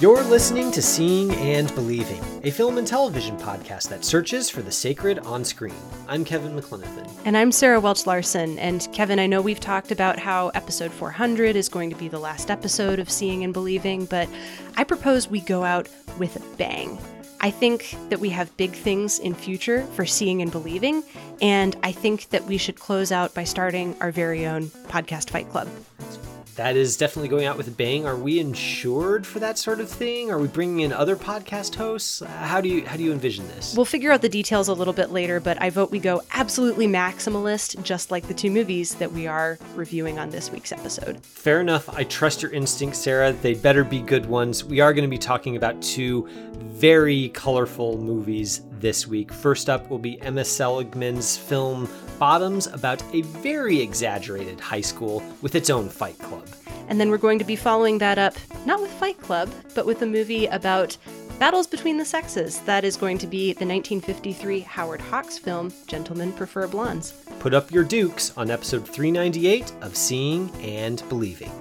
You're listening to Seeing and Believing, a film and television podcast that searches for the sacred on screen. I'm Kevin McLenithan. And I'm Sarah Welch Larson. And Kevin, I know we've talked about how episode 400 is going to be the last episode of Seeing and Believing, but I propose we go out with a bang. I think that we have big things in future for seeing and believing, and I think that we should close out by starting our very own podcast fight club. That is definitely going out with a bang. Are we insured for that sort of thing? Are we bringing in other podcast hosts? How do you how do you envision this? We'll figure out the details a little bit later, but I vote we go absolutely maximalist, just like the two movies that we are reviewing on this week's episode. Fair enough. I trust your instincts, Sarah. They better be good ones. We are going to be talking about two very colorful movies this week. First up will be Emma Seligman's film Bottoms about a very exaggerated high school with its own fight club. And then we're going to be following that up, not with Fight Club, but with a movie about battles between the sexes. That is going to be the 1953 Howard Hawks film, Gentlemen Prefer Blondes. Put up your dukes on episode 398 of Seeing and Believing.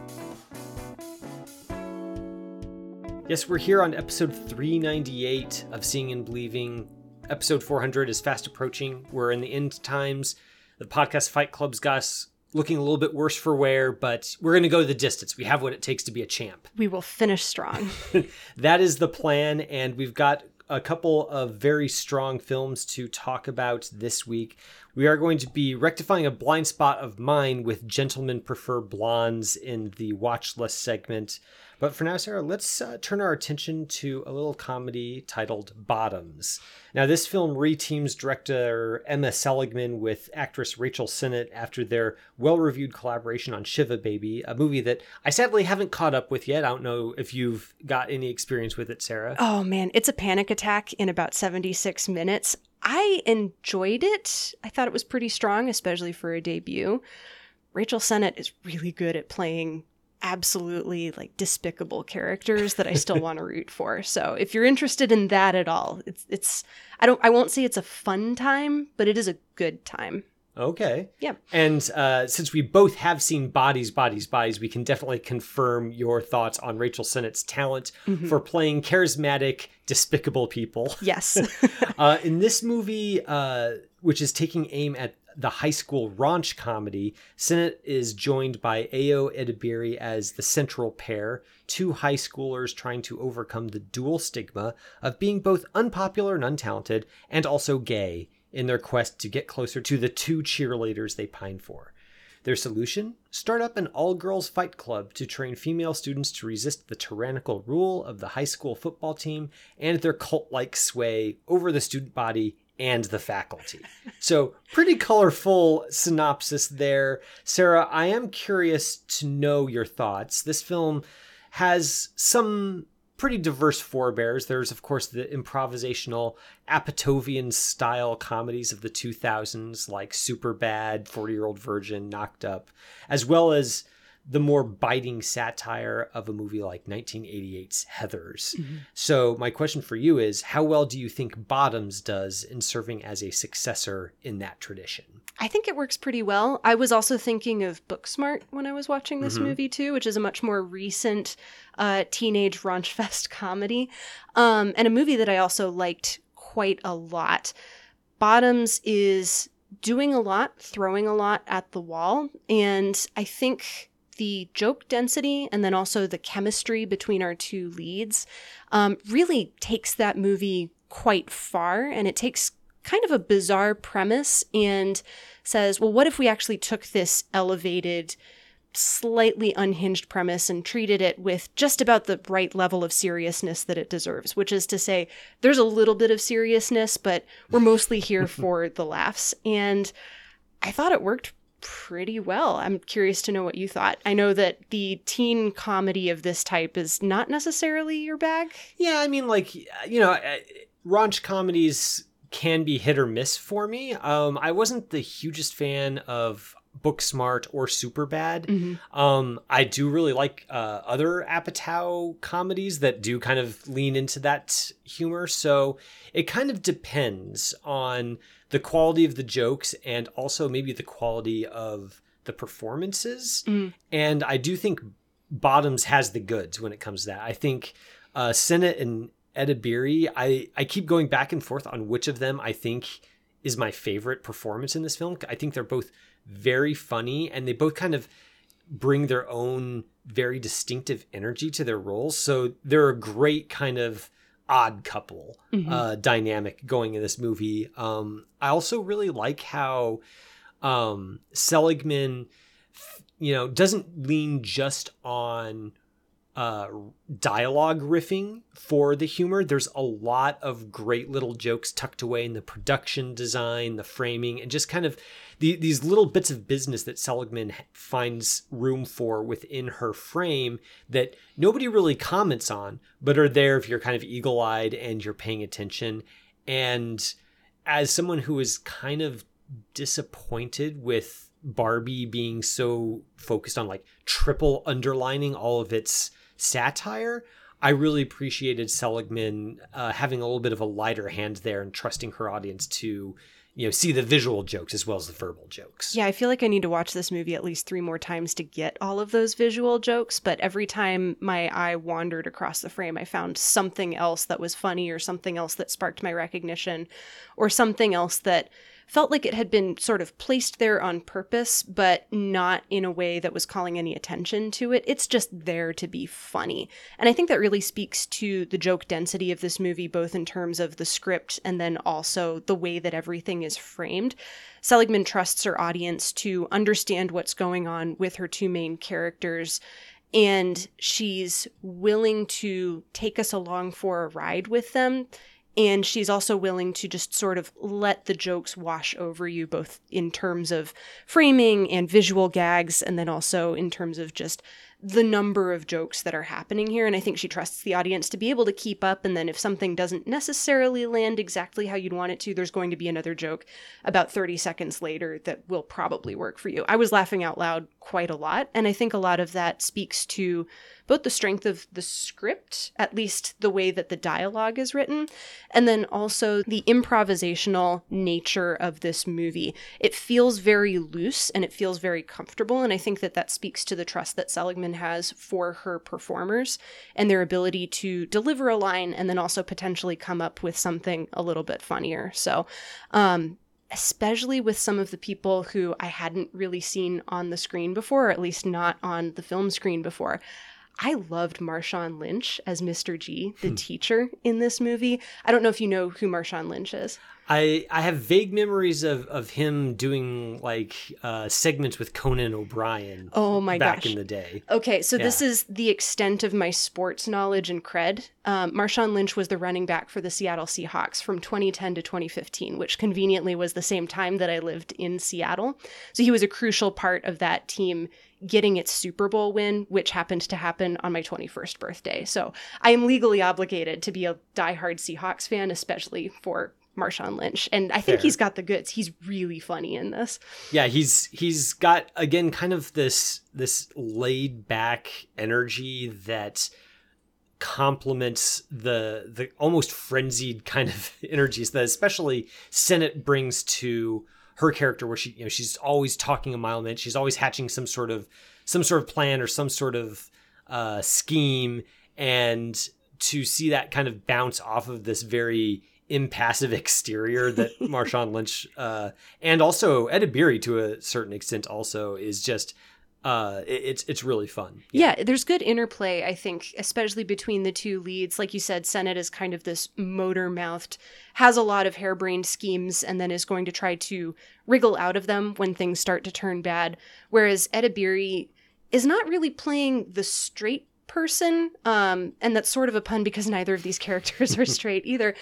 Yes, we're here on episode 398 of Seeing and Believing. Episode 400 is fast approaching. We're in the end times. The podcast Fight Club's got us looking a little bit worse for wear, but we're going to go the distance. We have what it takes to be a champ. We will finish strong. that is the plan, and we've got a couple of very strong films to talk about this week. We are going to be rectifying a blind spot of mine with Gentlemen Prefer Blondes in the watch list segment. But for now, Sarah, let's uh, turn our attention to a little comedy titled Bottoms. Now, this film reteams director Emma Seligman with actress Rachel Sennott after their well reviewed collaboration on Shiva Baby, a movie that I sadly haven't caught up with yet. I don't know if you've got any experience with it, Sarah. oh man, it's a panic attack in about 76 minutes. I enjoyed it. I thought it was pretty strong, especially for a debut. Rachel Sennott is really good at playing absolutely like despicable characters that I still want to root for. So if you're interested in that at all, it's it's I don't I won't say it's a fun time, but it is a good time. Okay. Yeah. And uh, since we both have seen Bodies, Bodies, Bodies, we can definitely confirm your thoughts on Rachel Sennott's talent for playing charismatic, despicable people. Yes. uh, in this movie, uh, which is taking aim at the high school raunch comedy, Sennott is joined by Ayo Edebiri as the central pair, two high schoolers trying to overcome the dual stigma of being both unpopular and untalented, and also gay in their quest to get closer to the two cheerleaders they pine for. Their solution? Start up an all girls fight club to train female students to resist the tyrannical rule of the high school football team and their cult like sway over the student body and the faculty. So, pretty colorful synopsis there. Sarah, I am curious to know your thoughts. This film has some pretty diverse forebears. There's, of course, the improvisational Apatovian style comedies of the 2000s, like Superbad, 40 Year Old Virgin, Knocked Up, as well as the more biting satire of a movie like 1988's Heathers. So, my question for you is how well do you think Bottoms does in serving as a successor in that tradition? I think it works pretty well. I was also thinking of Booksmart when I was watching this movie too, which is a much more recent uh, teenage raunch fest comedy, um, and a movie that I also liked quite a lot. Bottoms is doing a lot, throwing a lot at the wall, and I think the joke density and then also the chemistry between our two leads um, really takes that movie quite far, and it takes kind of a bizarre premise and says, well, what if we actually took this elevated, slightly unhinged premise and treated it with just about the right level of seriousness that it deserves, which is to say, there's a little bit of seriousness, but we're mostly here for the laughs. And I thought it worked pretty well. I'm curious to know what you thought. I know that the teen comedy of this type is not necessarily your bag. Yeah, I mean, like, you know, raunch comedies can be hit or miss for me. Um, I wasn't the hugest fan of Booksmart or Superbad. Mm-hmm. Um, I do really like uh, other Apatow comedies that do kind of lean into that humor. So it kind of depends on the quality of the jokes and also maybe the quality of the performances. Mm. And I do think Bottoms has the goods when it comes to that. I think uh, Sennott and Edebiri, I, I keep going back and forth on which of them I think is my favorite performance in this film. I think they're both very funny and they both kind of bring their own very distinctive energy to their roles. So they're a great kind of odd couple Mhm. uh, dynamic going in this movie. Um, I also really like how um, Seligman, you know, doesn't lean just on uh, dialogue riffing for the humor. There's a lot of great little jokes tucked away in the production design, the framing, and just kind of the, these little bits of business that Seligman finds room for within her frame that nobody really comments on, but are there if you're kind of eagle eyed and you're paying attention. And as someone who is kind of disappointed with Barbie being so focused on like triple underlining all of its satire, I really appreciated Seligman uh, having a little bit of a lighter hand there and trusting her audience to, you know, see the visual jokes as well as the verbal jokes. Yeah, I feel like I need to watch this movie at least three more times to get all of those visual jokes. But every time my eye wandered across the frame, I found something else that was funny or something else that sparked my recognition or something else that felt like it had been sort of placed there on purpose, but not in a way that was calling any attention to it. It's just there to be funny. And I think that really speaks to the joke density of this movie, both in terms of the script and then also the way that everything is framed. Seligman trusts her audience to understand what's going on with her two main characters. And she's willing to take us along for a ride with them and she's also willing to just sort of let the jokes wash over you both in terms of framing and visual gags and then also in terms of just the number of jokes that are happening here and i think she trusts the audience to be able to keep up and then if something doesn't necessarily land exactly how you'd want it to there's going to be another joke about 30 seconds later that will probably work for you i was laughing out loud quite a lot and i think a lot of that speaks to both the strength of the script, at least the way that the dialogue is written, and then also the improvisational nature of this movie. It feels very loose and it feels very comfortable, and I think that that speaks to the trust that Seligman has for her performers and their ability to deliver a line and then also potentially come up with something a little bit funnier. So, um, especially with some of the people who I hadn't really seen on the screen before, or at least not on the film screen before. I loved Marshawn Lynch as Mr. G, the teacher in this movie. I don't know if you know who Marshawn Lynch is. I I have vague memories of of him doing like uh, segments with Conan O'Brien. Oh my back gosh. in the day. Okay, so this is the extent of my sports knowledge and cred. Um, Marshawn Lynch was the running back for the Seattle Seahawks from 2010 to 2015, which conveniently was the same time that I lived in Seattle. So he was a crucial part of that team getting its Super Bowl win, which happened to happen on my 21st birthday. So I am legally obligated to be a diehard Seahawks fan, especially for Marshawn Lynch. And I think Fair. he's got the goods. He's really funny in this. Yeah, he's he's got again kind of this this laid back energy that complements the the almost frenzied kind of energies that especially Sennott brings to her character where she you know she's always talking a mile a minute she's always hatching some sort of some sort of plan or some sort of uh, scheme and to see that kind of bounce off of this very impassive exterior that Marshawn Lynch uh, and also Edebiri to a certain extent also is just uh, it- it's it's really fun. Yeah. there's good interplay, I think, especially between the two leads. Like you said, Sennott is kind of this motor mouthed, has a lot of harebrained schemes, and then is going to try to wriggle out of them when things start to turn bad. Whereas Edebiri is not really playing the straight person um and that's sort of a pun because neither of these characters are straight either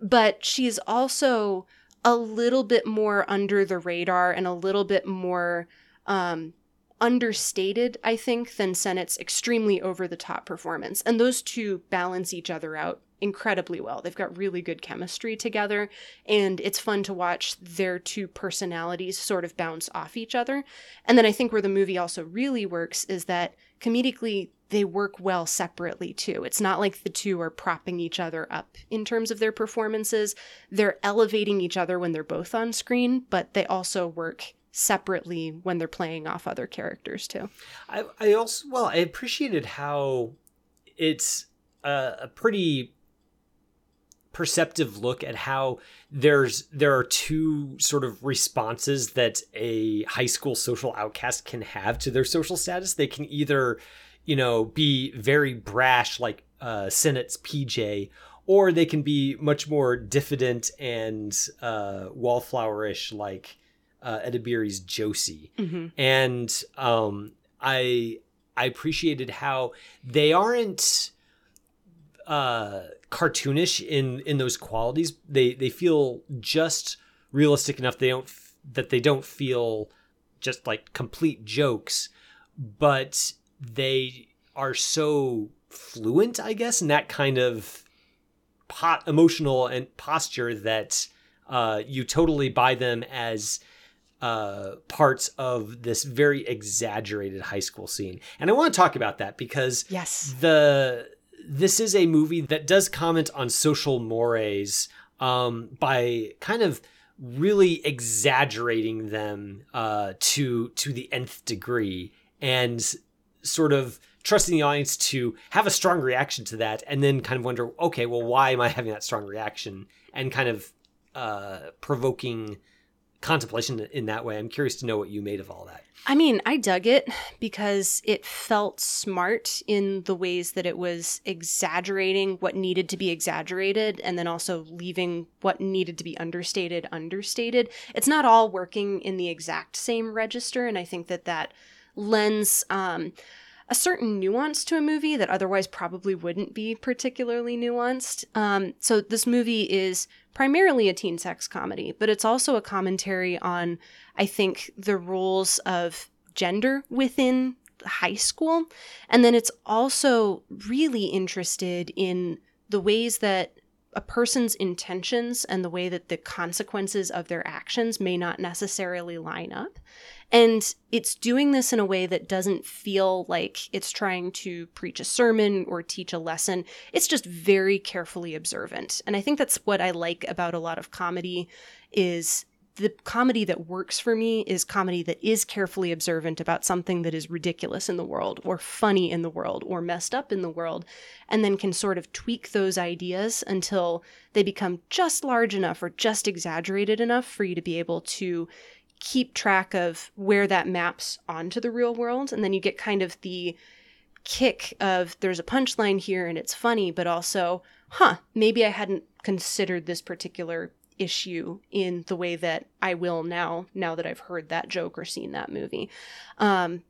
but she's also a little bit more under the radar and a little bit more um understated, I think, than Sennott's extremely over the top performance. And those two balance each other out incredibly well. They've got really good chemistry together, and it's fun to watch their two personalities sort of bounce off each other. And then I think where the movie also really works is that comedically, they work well separately too. It's not like the two are propping each other up in terms of their performances. They're elevating each other when they're both on screen, but they also work separately when they're playing off other characters too. I, I also well, I appreciated how it's a, a pretty perceptive look at how there's there are two sort of responses that a high school social outcast can have to their social status. They can either, you know, be very brash like uh, Sennott's PJ, or they can be much more diffident and uh, wallflowerish like uh, Edebiri's Josie, mm-hmm. and um, I I appreciated how they aren't uh, cartoonish in in those qualities. They they feel just realistic enough. They don't that they don't feel just like complete jokes, but they are so fluent, I guess, in that kind of pot emotional and posture that uh, you totally buy them as uh, parts of this very exaggerated high school scene. And I want to talk about that because yes, the this is a movie that does comment on social mores um, by kind of really exaggerating them uh, to to the nth degree and sort of trusting the audience to have a strong reaction to that and then kind of wonder okay well why am i having that strong reaction and kind of uh, provoking contemplation in that way. I'm curious to know what you made of all that. I mean, I dug it because it felt smart in the ways that it was exaggerating what needed to be exaggerated and then also leaving what needed to be understated understated. It's not all working in the exact same register, and I think that that lends um, a certain nuance to a movie that otherwise probably wouldn't be particularly nuanced. Um, so this movie is primarily a teen sex comedy, but it's also a commentary on, I think, the roles of gender within high school. And then it's also really interested in the ways that a person's intentions and the way that the consequences of their actions may not necessarily line up. And it's doing this in a way that doesn't feel like it's trying to preach a sermon or teach a lesson. It's just very carefully observant. And I think that's what I like about a lot of comedy is the comedy that works for me is comedy that is carefully observant about something that is ridiculous in the world or funny in the world or messed up in the world and then can sort of tweak those ideas until they become just large enough or just exaggerated enough for you to be able to keep track of where that maps onto the real world. And then you get kind of the kick of there's a punchline here and it's funny, but also, huh, maybe I hadn't considered this particular issue in the way that I will now, now that I've heard that joke or seen that movie. Um,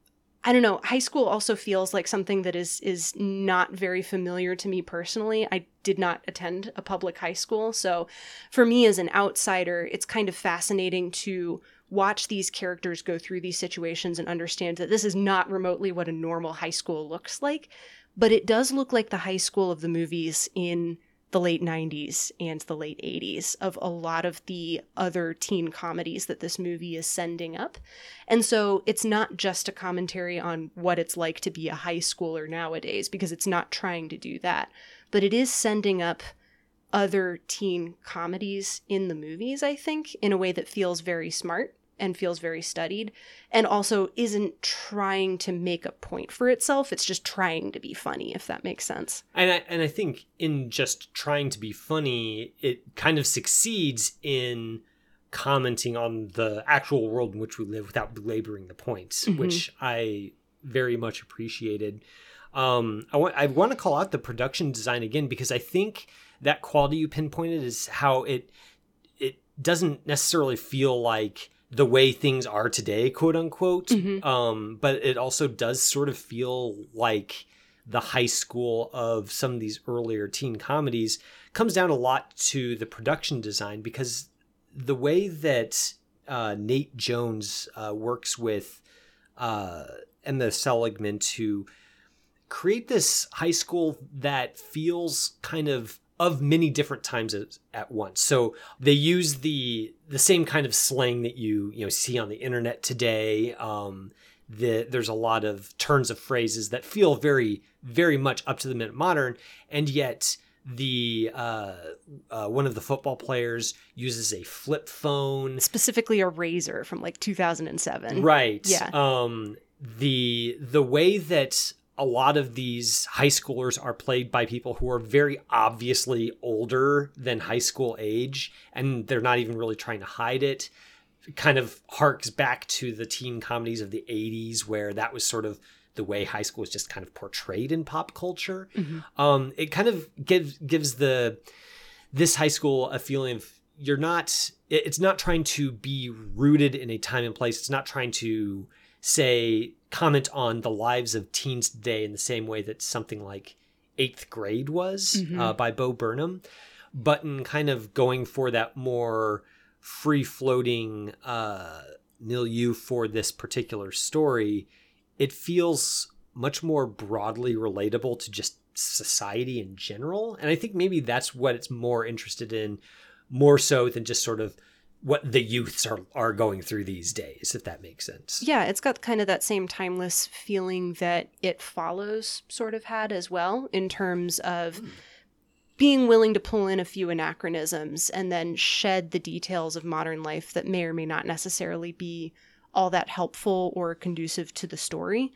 I don't know. High school also feels like something that is is not very familiar to me personally. I did not attend a public high school, so for me as an outsider, it's kind of fascinating to watch these characters go through these situations and understand that this is not remotely what a normal high school looks like, but it does look like the high school of the movies in the late 90s and the late 80s of a lot of the other teen comedies that this movie is sending up. And so it's not just a commentary on what it's like to be a high schooler nowadays, because it's not trying to do that, but it is sending up other teen comedies in the movies, I think, in a way that feels very smart and feels very studied and also isn't trying to make a point for itself. It's just trying to be funny if that makes sense. And I, and I think in just trying to be funny it kind of succeeds in commenting on the actual world in which we live without belaboring the points mm-hmm. which i very much appreciated. Um, I want I want to call out the production design again because I think that quality you pinpointed is how it it doesn't necessarily feel like the way things are today, quote unquote. Mm-hmm. Um, but it also does sort of feel like the high school of some of these earlier teen comedies comes down a lot to the production design because the way that uh, Nate Jones uh, works with uh, and the Seligman to create this high school that feels kind of of many different times at, at once. So they use the the same kind of slang that you you know see on the internet today. Um, the, there's a lot of turns of phrases that feel very very much up to the minute modern, and yet the uh, uh, one of the football players uses a flip phone, specifically a Razr from like 2007. Right. Yeah. Um, the the way that a lot of these high schoolers are played by people who are very obviously older than high school age, and they're not even really trying to hide it. Kind of harks back to the teen comedies of the 80s, where that was sort of the way high school was just kind of portrayed in pop culture. Mm-hmm. Um, it kind of gives gives the this high school a feeling of you're not it's not trying to be rooted in a time and place. It's not trying to say comment on the lives of teens today in the same way that something like Eighth Grade was mm-hmm. uh, by Bo Burnham, but in kind of going for that more free floating uh, milieu for this particular story, it feels much more broadly relatable to just society in general. And I think maybe that's what it's more interested in, more so than just sort of what the youths are are going through these days if that makes sense yeah it's got kind of that same timeless feeling that it follows sort of had as well in terms of mm. being willing to pull in a few anachronisms and then shed the details of modern life that may or may not necessarily be all that helpful or conducive to the story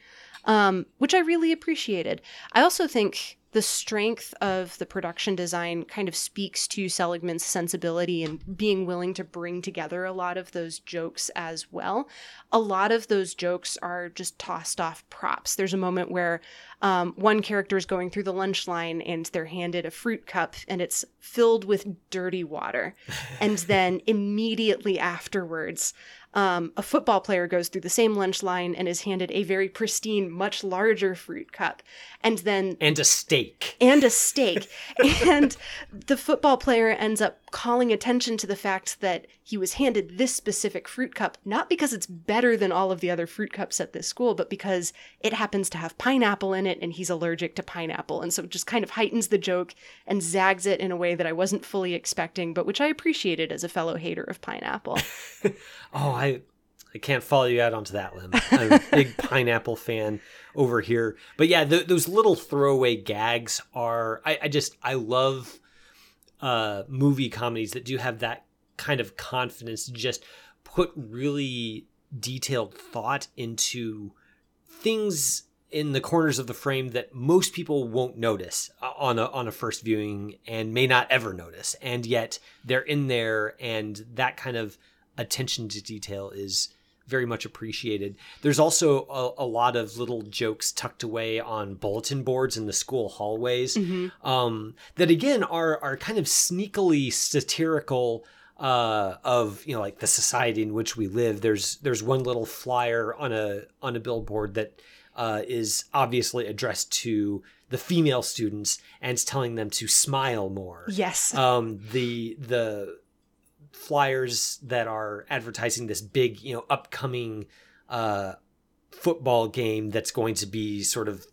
um, which i really appreciated i also think the strength of the production design kind of speaks to Seligman's sensibility and being willing to bring together a lot of those jokes as well. A lot of those jokes are just tossed off props. There's a moment where um, one character is going through the lunch line and they're handed a fruit cup and it's filled with dirty water. and then immediately afterwards, um, a football player goes through the same lunch line and is handed a very pristine, much larger fruit cup, and then and a steak. And a steak, and the football player ends up calling attention to the fact that he was handed this specific fruit cup not because it's better than all of the other fruit cups at this school, but because it happens to have pineapple in it and he's allergic to pineapple, and so it just kind of heightens the joke and zags it in a way that I wasn't fully expecting, but which I appreciated as a fellow hater of pineapple. oh, I I can't follow you out onto that limb. I'm a big pineapple fan over here. But yeah, those little throwaway gags are I, I just I love uh, movie comedies that do have that kind of confidence to just put really detailed thought into things in the corners of the frame that most people won't notice on a on a first viewing and may not ever notice. And yet they're in there and that kind of attention to detail is very much appreciated. There's also a, a, lot of little jokes tucked away on bulletin boards in the school hallways mm-hmm. um, that again are are kind of sneakily satirical uh, of you know like the society in which we live. There's there's one little flyer on a on a billboard that uh, is obviously addressed to the female students and it's telling them to smile more. Yes. Um, the the flyers that are advertising this big, you know, upcoming uh, football game that's going to be sort of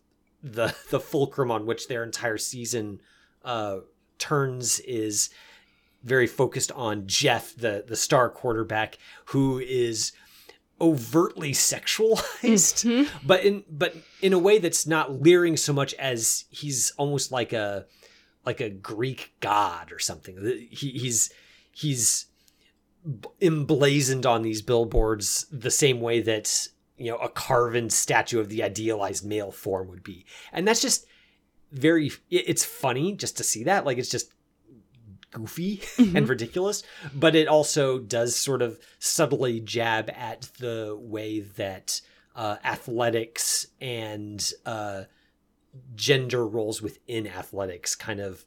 the the fulcrum on which their entire season uh, turns is very focused on Jeff, the the star quarterback, who is overtly sexualized, mm-hmm. but in but in a way that's not leering so much as he's almost like a like a Greek god or something. He, he's he's emblazoned on these billboards the same way that you know a carven statue of the idealized male form would be and that's just very it's funny just to see that like it's just goofy mm-hmm. and ridiculous but it also does sort of subtly jab at the way that uh, athletics and uh, gender roles within athletics kind of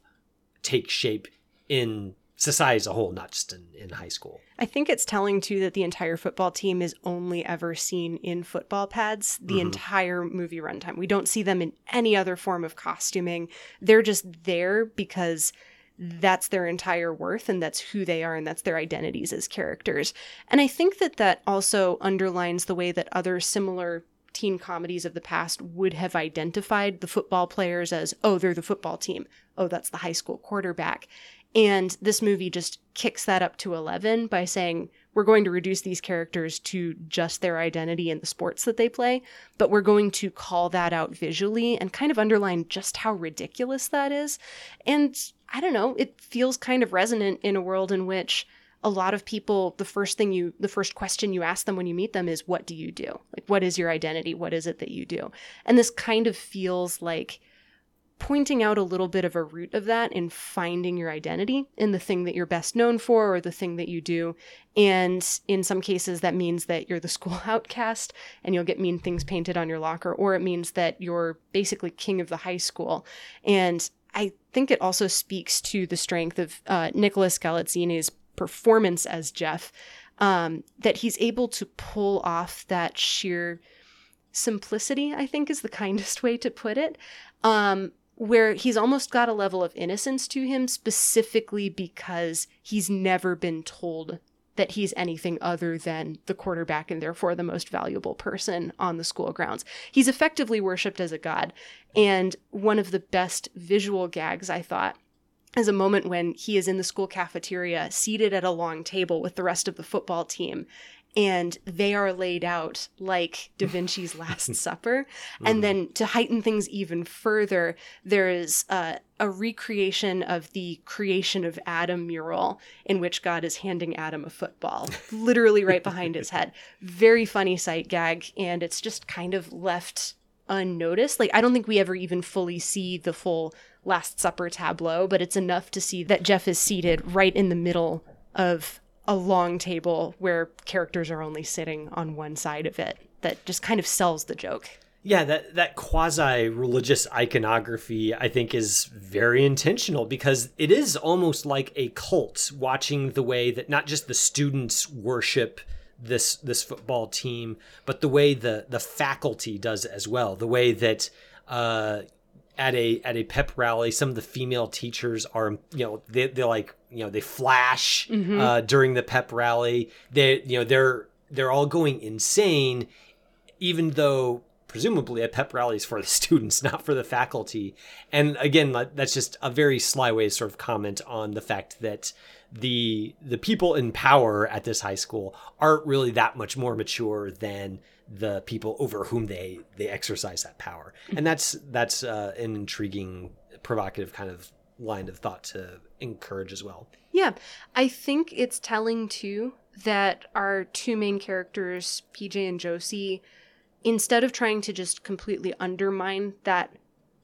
take shape in society as a whole, not just in, in high school. I think it's telling too that the entire football team is only ever seen in football pads the mm-hmm. entire movie runtime. We don't see them in any other form of costuming. They're just there because that's their entire worth and that's who they are and that's their identities as characters. And I think that that also underlines the way that other similar teen comedies of the past would have identified the football players as, oh, they're the football team. Oh, that's the high school quarterback. And this movie just kicks that up to 11 by saying, we're going to reduce these characters to just their identity and the sports that they play, but we're going to call that out visually and kind of underline just how ridiculous that is. And I don't know, it feels kind of resonant in a world in which a lot of people the first thing you the first question you ask them when you meet them is what do you do? Like what is your identity? What is it that you do? And this kind of feels like pointing out a little bit of a root of that in finding your identity in the thing that you're best known for or the thing that you do. And in some cases that means that you're the school outcast and you'll get mean things painted on your locker or it means that you're basically king of the high school. And I think it also speaks to the strength of uh, Nicholas Galitzine's performance as Jeff, um, that he's able to pull off that sheer simplicity, I think is the kindest way to put it, um, where he's almost got a level of innocence to him specifically because he's never been told that he's anything other than the quarterback and therefore the most valuable person on the school grounds. He's effectively worshipped as a god. And one of the best visual gags, I thought, is a moment when he is in the school cafeteria seated at a long table with the rest of the football team and they are laid out like Da Vinci's Last Supper. And mm-hmm. then to heighten things even further, there is uh, a recreation of the creation of Adam mural in which God is handing Adam a football, literally right behind his head. Very funny sight gag, and it's just kind of left unnoticed. Like, I don't think we ever even fully see the full Last Supper tableau, but it's enough to see that Jeff is seated right in the middle of a long table where characters are only sitting on one side of it that just kind of sells the joke. Yeah, that that quasi religious iconography I think is very intentional because it is almost like a cult watching the way that not just the students worship this this football team, but the way the the faculty does as well. The way that uh, at a at a pep rally some of the female teachers are you know they, they're like you know they flash mm-hmm. uh, during the pep rally they you know they're they're all going insane even though presumably a pep rally is for the students not for the faculty and again that's just a very sly way to sort of comment on the fact that the the people in power at this high school aren't really that much more mature than the people over whom they they exercise that power. And that's that's uh, an intriguing provocative kind of line of thought to encourage as well. Yeah. I think it's telling too that our two main characters pj and josie instead of trying to just completely undermine that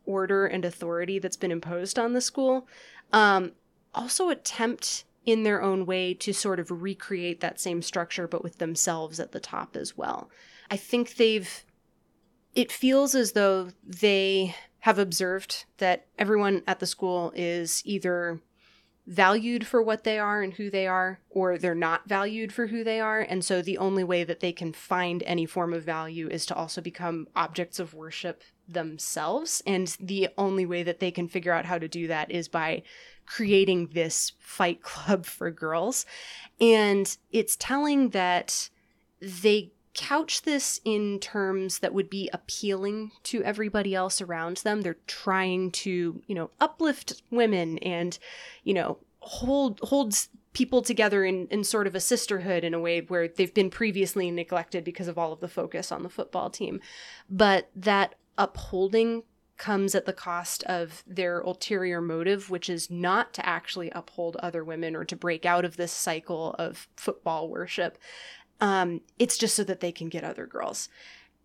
order and authority that's been imposed on the school um, also attempt in their own way to sort of recreate that same structure but with themselves at the top as well I think they've, it feels as though they have observed that everyone at the school is either valued for what they are and who they are, or they're not valued for who they are. And so the only way that they can find any form of value is to also become objects of worship themselves. And the only way that they can figure out how to do that is by creating this fight club for girls. And it's telling that they couch this in terms that would be appealing to everybody else around them. They're trying to, you know, uplift women and, you know, hold holds people together in, in sort of a sisterhood in a way where they've been previously neglected because of all of the focus on the football team. But that upholding comes at the cost of their ulterior motive, which is not to actually uphold other women or to break out of this cycle of football worship. Um, it's just so that they can get other girls.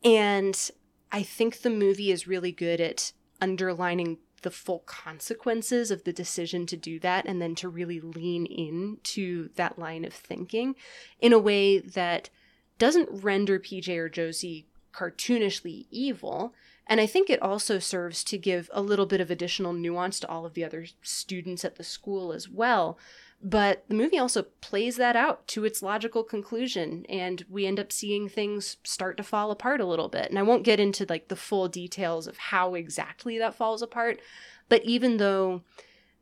And I think the movie is really good at underlining the full consequences of the decision to do that and then to really lean into that line of thinking in a way that doesn't render PJ or Josie cartoonishly evil. And I think it also serves to give a little bit of additional nuance to all of the other students at the school as well, but the movie also plays that out to its logical conclusion, and we end up seeing things start to fall apart a little bit. And I won't get into like the full details of how exactly that falls apart, but even though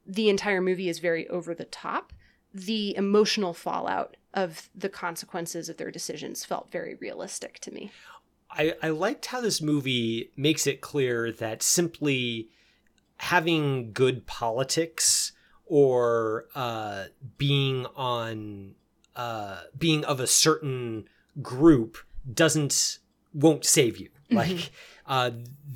the entire movie is very over the top, the emotional fallout of the consequences of their decisions felt very realistic to me. I, I liked how this movie makes it clear that simply having good politics or uh, being on uh, being of a certain group doesn't won't save you. Mm-hmm. Like uh,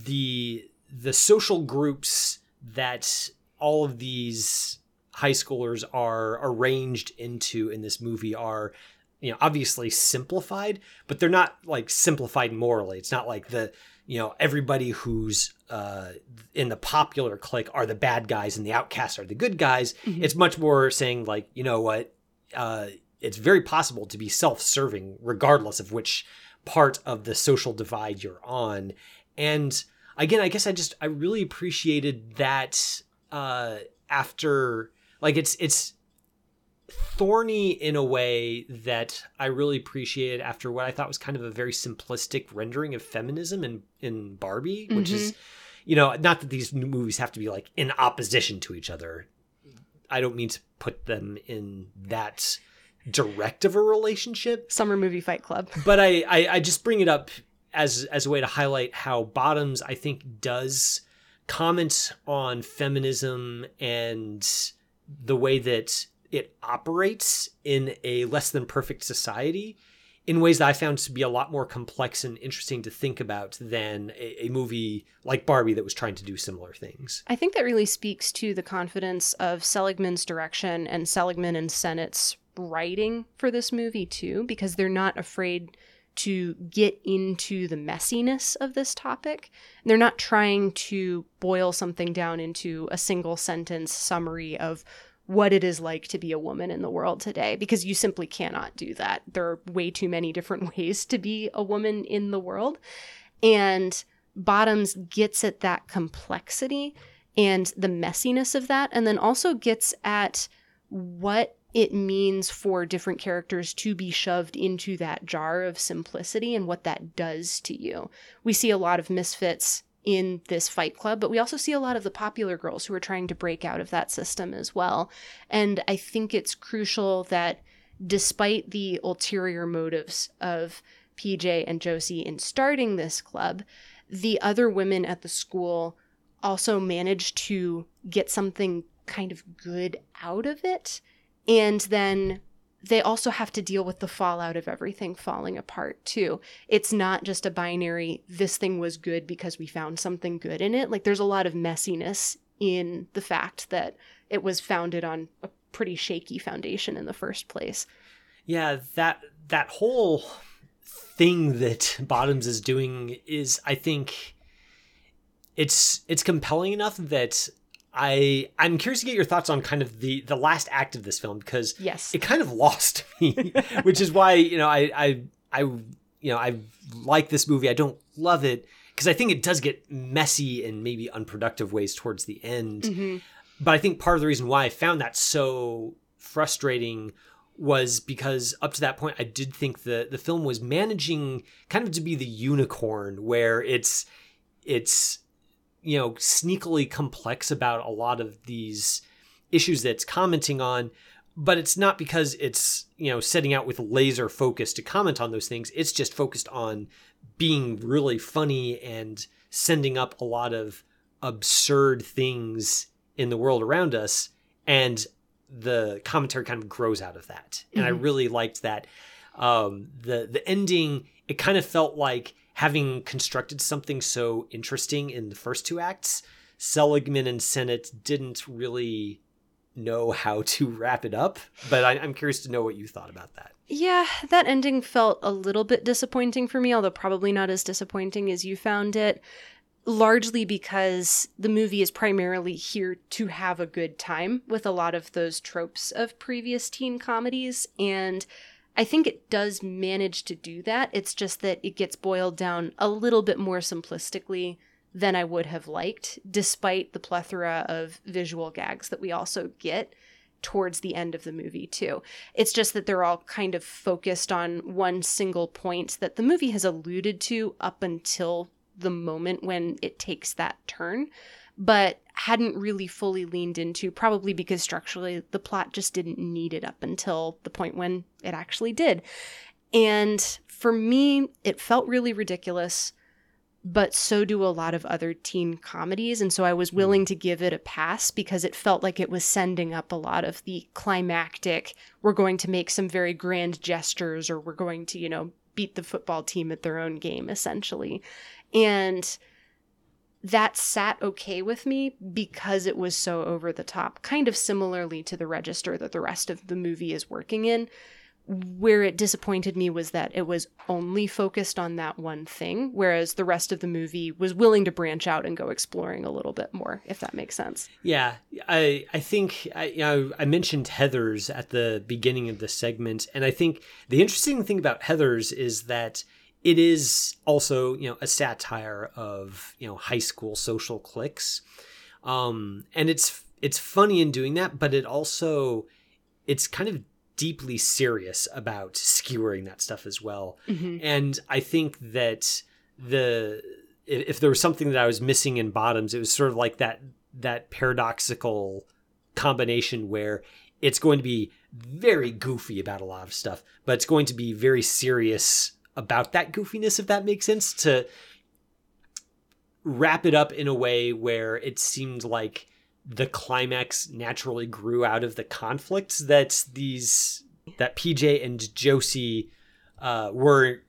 the the social groups that all of these high schoolers are arranged into in this movie are you know obviously simplified but they're not like simplified morally it's not like the you know everybody who's uh, in the popular clique are the bad guys and the outcasts are the good guys mm-hmm. it's much more saying like you know what uh, it's very possible to be self-serving regardless of which part of the social divide you're on and again i guess i just i really appreciated that uh after like it's it's thorny in a way that I really appreciated after what I thought was kind of a very simplistic rendering of feminism in in Barbie, which mm-hmm. is you know, not that these movies have to be like in opposition to each other. I don't mean to put them in that direct of a relationship. Summer movie fight club. But I, I, I just bring it up as as a way to highlight how Bottoms I think does comment on feminism and the way that it operates in a less than perfect society in ways that I found to be a lot more complex and interesting to think about than a, a, movie like Barbie that was trying to do similar things. I think that really speaks to the confidence of Seligman's direction and Seligman and Sennott's writing for this movie too, because they're not afraid to get into the messiness of this topic. They're not trying to boil something down into a single sentence summary of what it is like to be a woman in the world today because you simply cannot do that. There are way too many different ways to be a woman in the world. And Bottoms gets at that complexity and the messiness of that, and then also gets at what it means for different characters to be shoved into that jar of simplicity and what that does to you. We see a lot of misfits in this fight club, but we also see a lot of the popular girls who are trying to break out of that system as well. And I think it's crucial that despite the ulterior motives of PJ and Josie in starting this club, the other women at the school also managed to get something kind of good out of it and then they also have to deal with the fallout of everything falling apart too. It's not just a binary, this thing was good because we found something good in it. Like there's a lot of messiness in the fact that it was founded on a pretty shaky foundation in the first place. Yeah, that that whole thing that Bottoms is doing is I think it's it's compelling enough that I I'm curious to get your thoughts on kind of the the last act of this film because yes, it kind of lost me, which is why you know I I I you know I like this movie. I don't love it because I think it does get messy in maybe unproductive ways towards the end. Mm-hmm. But I think part of the reason why I found that so frustrating was because up to that point I did think the the film was managing kind of to be the unicorn where it's it's you know sneakily complex about a lot of these issues that it's commenting on but it's not because it's you know setting out with laser focus to comment on those things it's just focused on being really funny and sending up a lot of absurd things in the world around us and the commentary kind of grows out of that and mm-hmm. i really liked that um the the ending it kind of felt like having constructed something so interesting in the first two acts, Seligman and Sennott didn't really know how to wrap it up. But I, am curious to know what you thought about that. Yeah, that ending felt a little bit disappointing for me, although probably not as disappointing as you found it. Largely because the movie is primarily here to have a good time with a lot of those tropes of previous teen comedies. And I think it does manage to do that. It's just that it gets boiled down a little bit more simplistically than I would have liked, despite the plethora of visual gags that we also get towards the end of the movie, too. It's just that they're all kind of focused on one single point that the movie has alluded to up until the moment when it takes that turn. But hadn't really fully leaned into, probably because structurally the plot just didn't need it up until the point when it actually did. And for me, it felt really ridiculous, but so do a lot of other teen comedies. And so I was willing to give it a pass because it felt like it was sending up a lot of the climactic, we're going to make some very grand gestures or we're going to, you know, beat the football team at their own game, essentially. And that sat okay with me because it was so over the top, kind of similarly to the register that the rest of the movie is working in. Where it disappointed me was that it was only focused on that one thing, whereas the rest of the movie was willing to branch out and go exploring a little bit more, if that makes sense. Yeah, I I think I you know I mentioned Heathers at the beginning of the segment, and I think the interesting thing about Heathers is that it is also you know a satire of you know high school social cliques, um, and it's it's funny in doing that, but it also it's kind of deeply serious about skewering that stuff as well. Mm-hmm. And I think that the if there was something that I was missing in Bottoms, it was sort of like that that paradoxical combination where it's going to be very goofy about a lot of stuff, but it's going to be very serious about that goofiness, if that makes sense, to wrap it up in a way where it seemed like the climax naturally grew out of the conflicts that these that PJ and Josie uh, were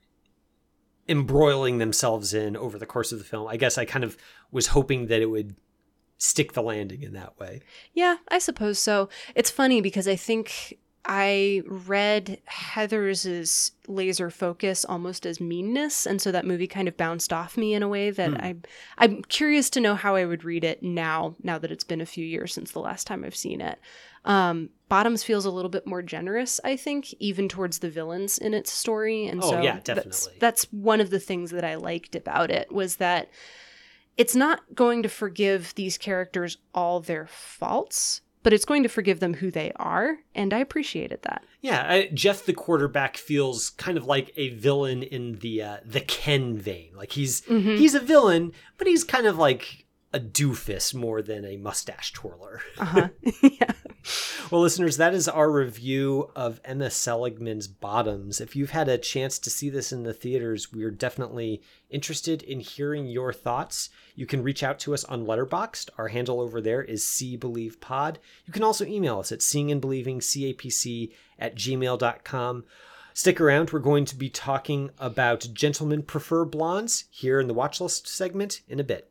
embroiling themselves in over the course of the film. I guess I kind of was hoping that it would stick the landing in that way. Yeah, I suppose so. It's funny because I think I read Heather's laser focus almost as meanness, and so that movie kind of bounced off me in a way that Hmm. I I'm curious to know how I would read it now. Now that it's been a few years since the last time I've seen it, um, Bottoms feels a little bit more generous, I think, even towards the villains in its story, and Oh, so yeah, That's, definitely. that's one of the things that I liked about it was that it's not going to forgive these characters all their faults, but it's going to forgive them who they are, and I appreciated that. Yeah, I, Jeff the quarterback feels kind of like a villain in the uh, the Ken vein. Like he's Mhm. he's a villain, but he's kind of like a doofus more than a mustache twirler. Uh-huh. yeah. Well, listeners, that is our review of Emma Seligman's Bottoms. If you've had a chance to see this in the theaters, we are definitely interested in hearing your thoughts. You can reach out to us on Letterboxd. Our handle over there is cbelievepod. You can also email us at seeingandbelievingcapc at gmail.com. Stick around. We're going to be talking about Gentlemen Prefer Blondes here in the watch list segment in a bit.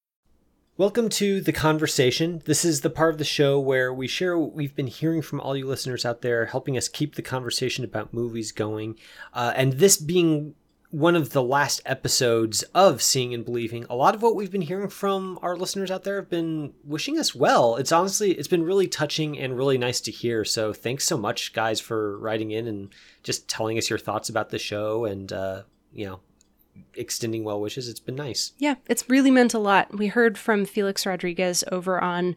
Welcome to The Conversation. This is the part of the show where we share what we've been hearing from all you listeners out there, helping us keep the conversation about movies going. Uh, and this being one of the last episodes of Seeing and Believing, a lot of what we've been hearing from our listeners out there have been wishing us well. It's honestly, it's been really touching and really nice to hear. So thanks so much, guys, for writing in and just telling us your thoughts about the show and, uh, you know, extending well wishes. It's been nice. Yeah, it's really meant a lot. We heard from Felix Rodriguez over on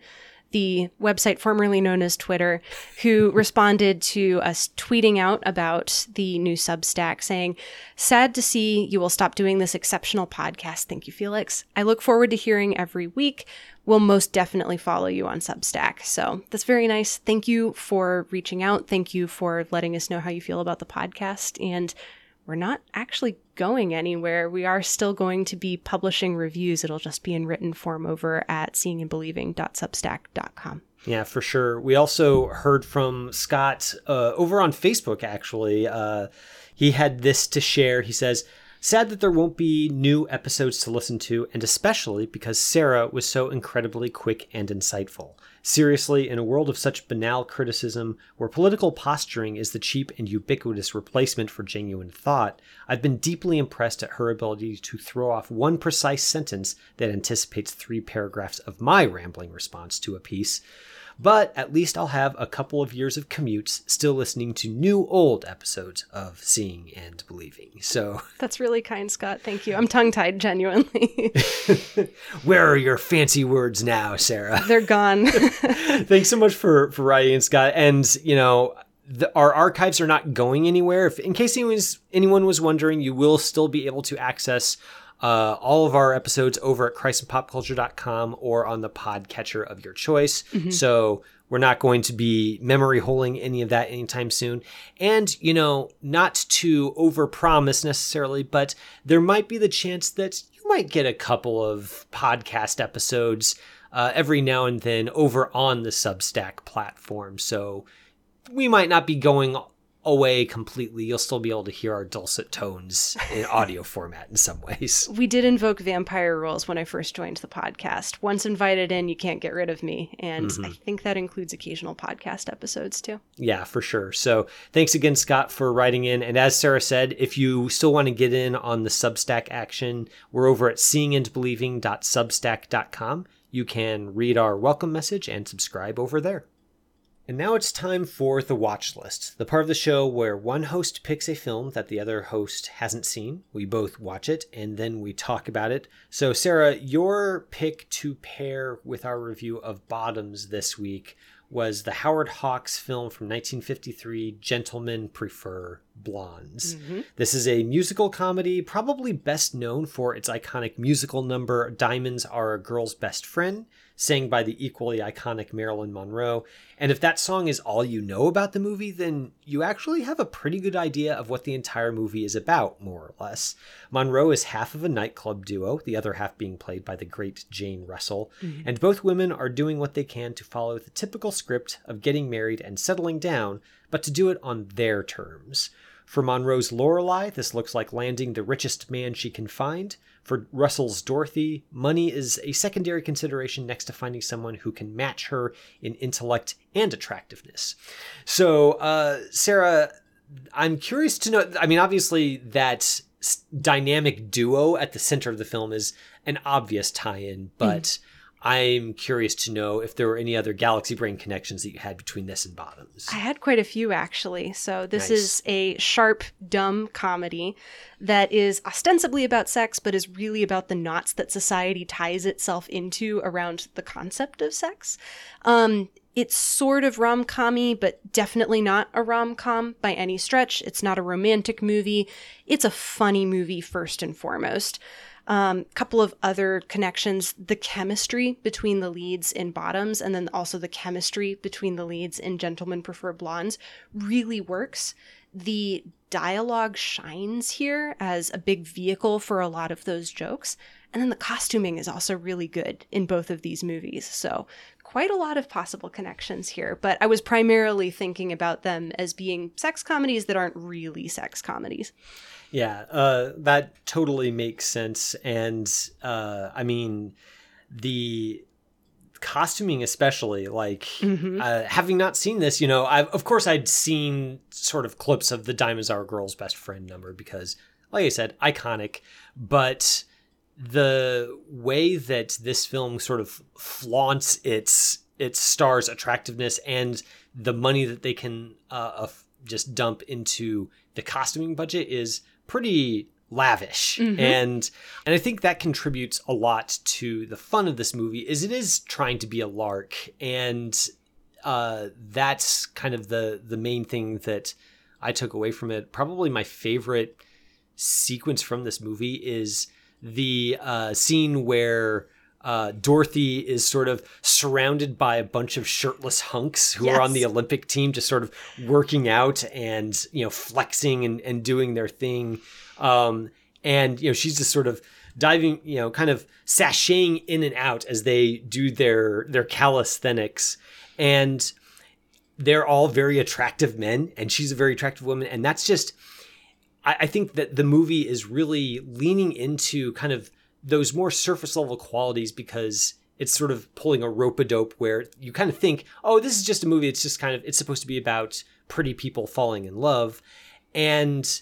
the website formerly known as Twitter, who responded to us tweeting out about the new Substack, saying, Sad to see you will stop doing this exceptional podcast. Thank you, Felix. I look forward to hearing every week. We'll most definitely follow you on Substack. So that's very nice. Thank you for reaching out. Thank you for letting us know how you feel about the podcast. And we're not actually going anywhere. We are still going to be publishing reviews. It'll just be in written form over at seeingandbelieving.substack.com. Yeah, for sure. We also heard from Scott uh, over on Facebook, actually. Uh, he had this to share. He says, Sad that there won't be new episodes to listen to, and especially because Sarah was so incredibly quick and insightful. Seriously, in a world of such banal criticism, where political posturing is the cheap and ubiquitous replacement for genuine thought, I've been deeply impressed at her ability to throw off one precise sentence that anticipates three paragraphs of my rambling response to a piece but at least I'll have a couple of years of commutes still listening to new old episodes of Seeing and Believing. So That's really kind, Scott. Thank you. I'm tongue tied, genuinely. Where are your fancy words now, Sarah? They're gone. Thanks so much for for writing, Scott. And you know, the, our archives are not going anywhere. If, in case anyone was, anyone was wondering, you will still be able to access uh, all of our episodes over at christandpopculture.com or on the podcatcher of your choice. Mm-hmm. So we're not going to be memory holding any of that anytime soon. And, you know, not to overpromise necessarily, but there might be the chance that you might get a couple of podcast episodes uh, every now and then over on the Substack platform. So we might not be going away completely, you'll still be able to hear our dulcet tones in audio format in some ways. We did invoke vampire rules when I first joined the podcast. Once invited in, you can't get rid of me. And mm-hmm. I think that includes occasional podcast episodes too. Yeah, for sure. So thanks again, Scott, for writing in. And as Sarah said, if you still want to get in on the Substack action, we're over at seeingandbelieving.substack.com. You can read our welcome message and subscribe over there. And now it's time for the watch list, the part of the show where one host picks a film that the other host hasn't seen. We both watch it and then we talk about it. So, Sarah, your pick to pair with our review of Bottoms this week was the Howard Hawks film from 1953, Gentlemen Prefer Blondes. Mm-hmm. This is a musical comedy, probably best known for its iconic musical number, Diamonds Are a Girl's Best Friend sang by the equally iconic Marilyn Monroe. And if that song is all you know about the movie, then you actually have a pretty good idea of what the entire movie is about, more or less. Monroe is half of a nightclub duo, the other half being played by the great Jane Russell, mm-hmm. and both women are doing what they can to follow the typical script of getting married and settling down, but to do it on their terms. For Monroe's Lorelei, this looks like landing the richest man she can find. For Russell's Dorothy, money is a secondary consideration next to finding someone who can match her in intellect and attractiveness. So, uh, Sarah, I'm curious to know. I mean, obviously, that dynamic duo at the center of the film is an obvious tie in, but. Mm I'm curious to know if there were any other Galaxy Brain connections that you had between this and Bottoms. I had quite a few actually. So this nice. is a sharp, dumb comedy that is ostensibly about sex, but is really about the knots that society ties itself into around the concept of sex. Um, it's sort of rom commy, but definitely not a rom com by any stretch. It's not a romantic movie. It's a funny movie first and foremost. A um, couple of other connections the chemistry between the leads in Bottoms, and then also the chemistry between the leads in Gentlemen Prefer Blondes really works. The dialogue shines here as a big vehicle for a lot of those jokes. And then the costuming is also really good in both of these movies. So, quite a lot of possible connections here. But I was primarily thinking about them as being sex comedies that aren't really sex comedies. Yeah, uh, that totally makes sense. And uh, I mean, the costuming especially like mm-hmm. uh, having not seen this you know I've, of course i'd seen sort of clips of the diamonds are girl's best friend number because like i said iconic but the way that this film sort of flaunts its its stars attractiveness and the money that they can uh, just dump into the costuming budget is pretty lavish. Mm-hmm. and and i think that contributes a lot to the fun of this movie is it is trying to be a lark. And uh that's kind of the the main thing that i took away from it. Probably my favorite sequence from this movie is the uh scene where uh, Dorothy is sort of surrounded by a bunch of shirtless hunks who yes. are on the Olympic team, just sort of working out and you know flexing and, and doing their thing. Um, and you know she's just sort of diving, you know, kind of sashaying in and out as they do their their calisthenics, and they're all very attractive men, and she's a very attractive woman, and that's just I, I think that the movie is really leaning into kind of those more surface level qualities because it's sort of pulling a rope a dope where you kind of think, oh, this is just a movie. It's just kind of it's supposed to be about pretty people falling in love, and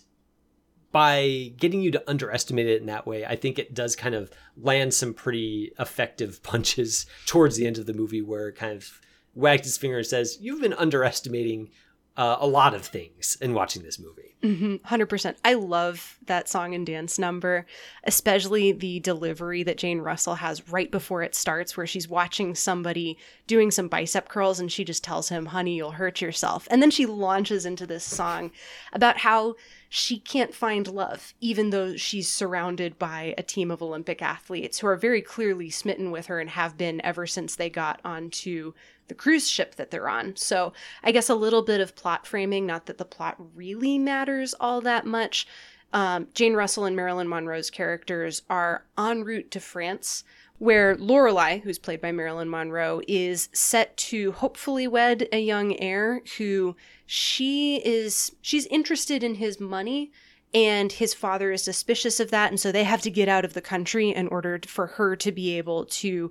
by getting you to underestimate it in that way, I think it does kind of land some pretty effective punches towards the end of the movie where it kind of wags its finger and says, You've been underestimating uh, a lot of things in watching this movie. Mm-hmm, 100%. I love that song and dance number, especially the delivery that Jane Russell has right before it starts, where she's watching somebody doing some bicep curls and she just tells him, honey, you'll hurt yourself. And then she launches into this song about how she can't find love, even though she's surrounded by a team of Olympic athletes who are very clearly smitten with her and have been ever since they got onto the cruise ship that they're on. So I guess a little bit of plot framing, not that the plot really matters all that much. Um, Jane Russell and Marilyn Monroe's characters are en route to France, where Lorelei, who's played by Marilyn Monroe, is set to hopefully wed a young heir who she is she's interested in his money and his father is suspicious of that and so they have to get out of the country in order for her to be able to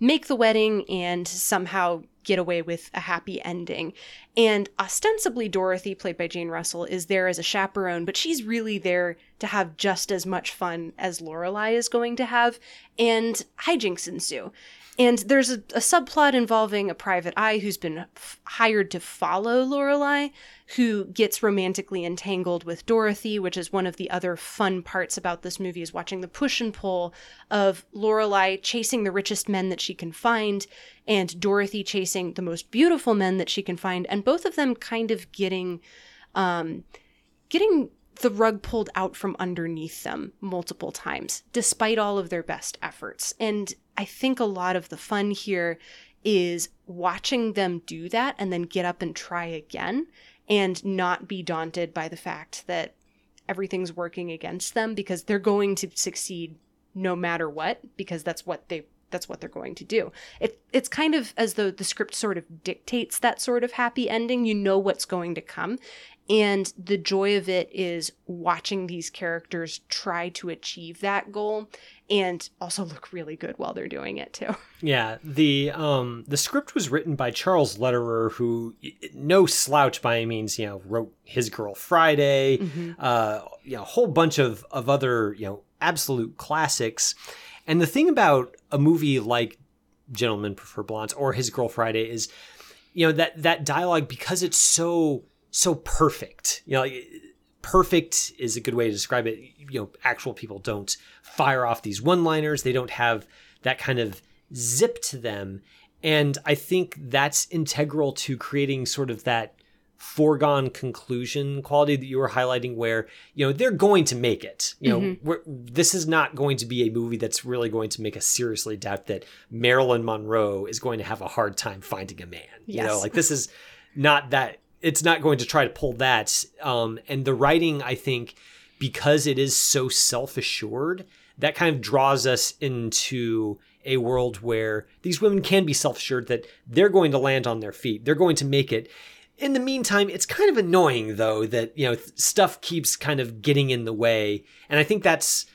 make the wedding and somehow get away with a happy ending. And ostensibly, Dorothy, played by Jane Russell, is there as a chaperone, but she's really there to have just as much fun as Lorelei is going to have, and hijinks ensue. And there's a, a subplot involving a private eye who's been f- hired to follow Lorelei, who gets romantically entangled with Dorothy, which is one of the other fun parts about this movie is watching the push and pull of Lorelei chasing the richest men that she can find and Dorothy chasing the most beautiful men that she can find, and both of them kind of getting um getting the rug pulled out from underneath them multiple times, despite all of their best efforts. And I think a lot of the fun here is watching them do that and then get up and try again and not be daunted by the fact that everything's working against them because they're going to succeed no matter what because that's what they that's what they're going to do. It it's kind of as though the script sort of dictates that sort of happy ending. You know what's going to come. And the joy of it is watching these characters try to achieve that goal and also look really good while they're doing it too. Yeah, the um the script was written by Charles Lederer, who no slouch by any means. You know, wrote His Girl Friday, mm-hmm. uh, you know, a whole bunch of of other you know absolute classics. And the thing about a movie like Gentlemen Prefer Blondes or His Girl Friday is, you know, that that dialogue because it's so so perfect. You know, perfect is a good way to describe it. You know, actual people don't fire off these one-liners. They don't have that kind of zip to them. And I think that's integral to creating sort of that foregone conclusion quality that you were highlighting where you know they're going to make it you know mm-hmm. this is not going to be a movie that's really going to make us seriously doubt that marilyn monroe is going to have a hard time finding a man yes. you know like this is not that it's not going to try to pull that um and the writing i think because it is so self-assured that kind of draws us into a world where these women can be self-assured that they're going to land on their feet. They're going to make it. In the meantime, it's kind of annoying though that you know stuff keeps kind of getting in the way, and I think that's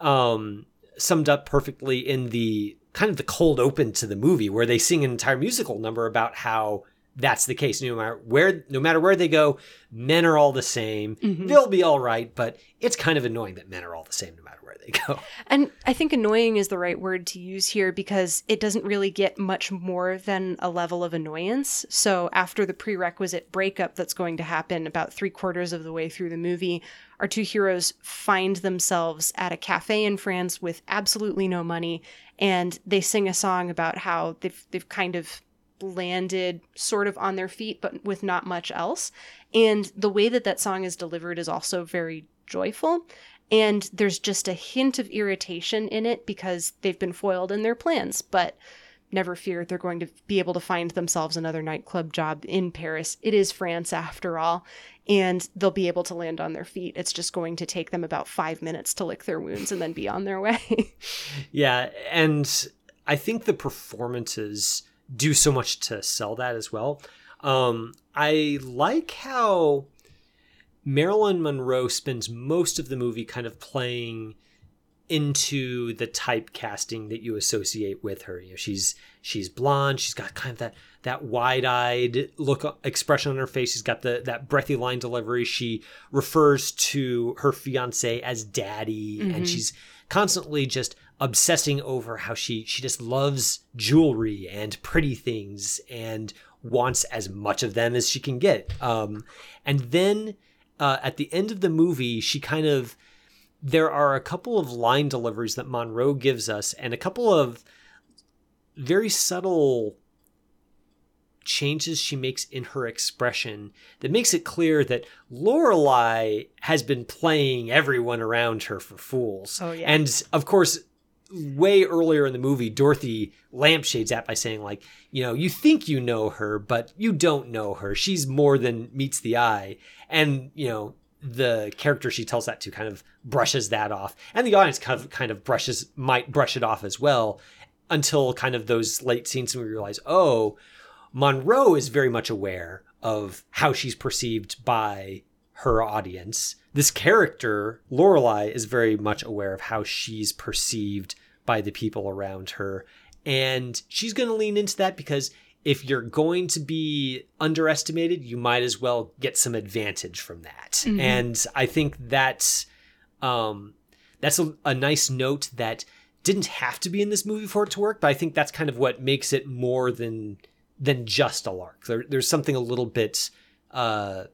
um, summed up perfectly in the kind of the cold open to the movie where they sing an entire musical number about how that's the case. No matter where, no matter where they go, men are all the same. Mm-hmm. They'll be all right, but it's kind of annoying that men are all the same no matter where they go. And I think annoying is the right word to use here because it doesn't really get much more than a level of annoyance. So after the prerequisite breakup that's going to happen about three quarters of the way through the movie, our two heroes find themselves at a cafe in France with absolutely no money, and they sing a song about how they've they've kind of landed sort of on their feet, but with not much else. And the way that that song is delivered is also very joyful. And there's just a hint of irritation in it because they've been foiled in their plans. But never fear, they're going to be able to find themselves another nightclub job in Paris. It is France after all. And they'll be able to land on their feet. It's just going to take them about five minutes to lick their wounds and then be on their way. yeah. And I think the performances do so much to sell that as well. Um, I like how Marilyn Monroe spends most of the movie kind of playing into the typecasting that you associate with her. You know, she's she's blonde. She's got kind of that that wide-eyed look expression on her face. She's got the that breathy line delivery. She refers to her fiance as daddy, mm-hmm. and she's constantly just obsessing over how she she just loves jewelry and pretty things and wants as much of them as she can get. Um, and then uh, at the end of the movie, she kind of there are a couple of line deliveries that Monroe gives us, and a couple of very subtle changes she makes in her expression that makes it clear that Lorelei has been playing everyone around her for fools. Oh yeah. And of course, way earlier in the movie, Dorothy lampshades that by saying, like, you know, you think you know her, but you don't know her. She's more than meets the eye. And, you know, the character she tells that to kind of brushes that off. And the audience kind of kind of brushes might brush it off as well until kind of those late scenes when we realize, oh, Monroe is very much aware of how she's perceived by her audience. This character, Lorelei, is very much aware of how she's perceived by the people around her. And she's going to lean into that because if you're going to be underestimated, you might as well get some advantage from that. Mm-hmm. And I think that's um, that's a, a, nice note that didn't have to be in this movie for it to work, but I think that's kind of what makes it more than than just a lark. There, there's something a little bit uh,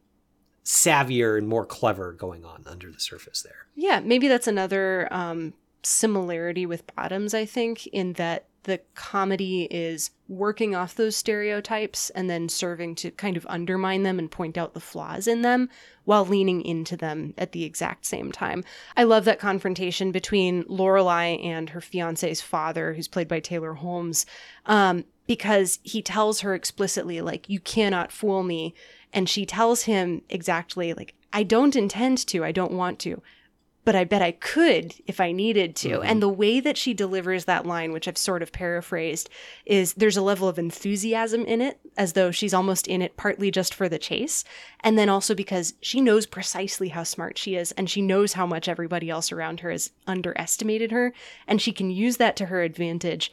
savvier and more clever going on under the surface there. Yeah, maybe that's another um, similarity with Bottoms, I think, in that the comedy is working off those stereotypes and then serving to kind of undermine them and point out the flaws in them while leaning into them at the exact same time. I love that confrontation between Lorelei and her fiance's father, who's played by Taylor Holmes, um, because he tells her explicitly, like, you cannot fool me. And she tells him exactly, like, I don't intend to, I don't want to but I bet I could if I needed to. Mm-hmm. And the way that she delivers that line, which I've sort of paraphrased, is there's a level of enthusiasm in it, as though she's almost in it partly just for the chase. And then also because she knows precisely how smart she is, and she knows how much everybody else around her has underestimated her, and she can use that to her advantage.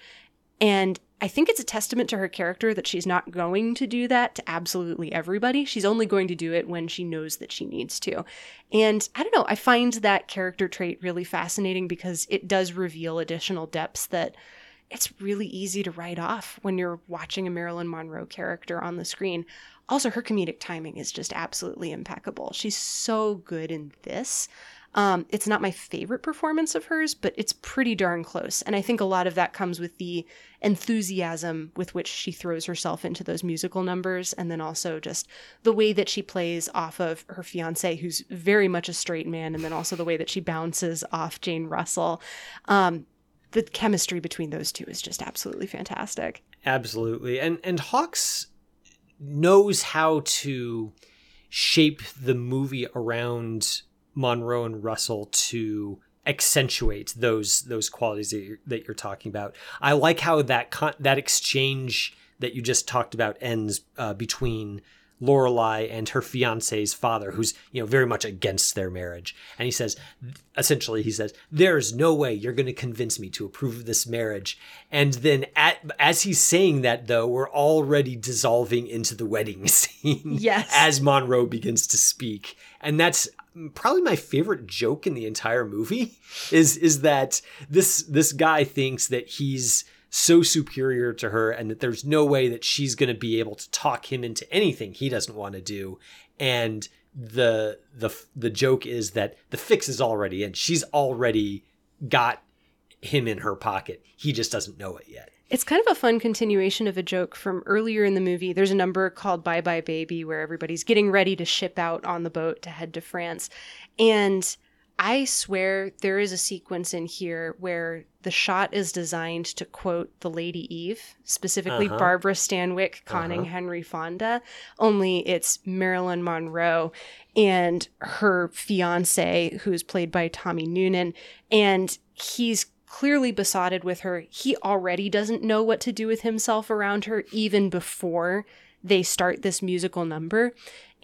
And I think it's a testament to her character that she's not going to do that to absolutely everybody. She's only going to do it when she knows that she needs to. And I don't know, I find that character trait really fascinating because it does reveal additional depths that it's really easy to write off when you're watching a Marilyn Monroe character on the screen. Also, her comedic timing is just absolutely impeccable. She's so good in this. Um, it's not my favorite performance of hers, but it's pretty darn close. And I think a lot of that comes with the enthusiasm with which she throws herself into those musical numbers, and then also just the way that she plays off of her fiance, who's very much a straight man, and then also the way that she bounces off Jane Russell. Um, the chemistry between those two is just absolutely fantastic. Absolutely. And and Hawks knows how to shape the movie around Monroe and Russell to accentuate those those qualities that you're, that you're talking about. I like how that con- that exchange that you just talked about ends uh, between Lorelei and her fiance's father, who's you know very much against their marriage, and he says, essentially, he says, "There's no way you're going to convince me to approve of this marriage." And then, at, as he's saying that, though, we're already dissolving into the wedding scene. Yes, as Monroe begins to speak, and that's probably my favorite joke in the entire movie. Is is that this this guy thinks that he's so superior to her and that there's no way that she's going to be able to talk him into anything he doesn't want to do. And the the the joke is that the fix is already in. She's already got him in her pocket. He just doesn't know it yet it's kind of a fun continuation of a joke from earlier in the movie. There's a number called Bye Bye Baby where everybody's getting ready to ship out on the boat to head to France. And I swear there is a sequence in here where the shot is designed to quote the Lady Eve, specifically uh-huh. Barbara Stanwyck conning uh-huh. Henry Fonda, only it's Marilyn Monroe and her fiance, who's played by Tommy Noonan. And he's clearly besotted with her. He already doesn't know what to do with himself around her, even before they start this musical number.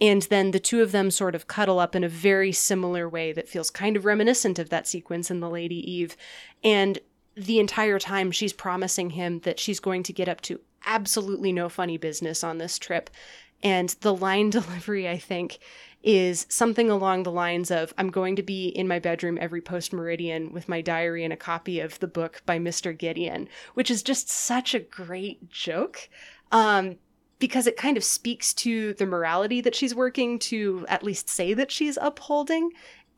And then the two of them sort of cuddle up in a very similar way that feels kind of reminiscent of that sequence in The Lady Eve. And the entire time she's promising him that she's going to get up to absolutely no funny business on this trip. And the line delivery, I think, is something along the lines of I'm going to be in my bedroom every post meridian with my diary and a copy of the book by Mr. Gideon, which is just such a great joke. Um, because it kind of speaks to the morality that she's working to at least say that she's upholding.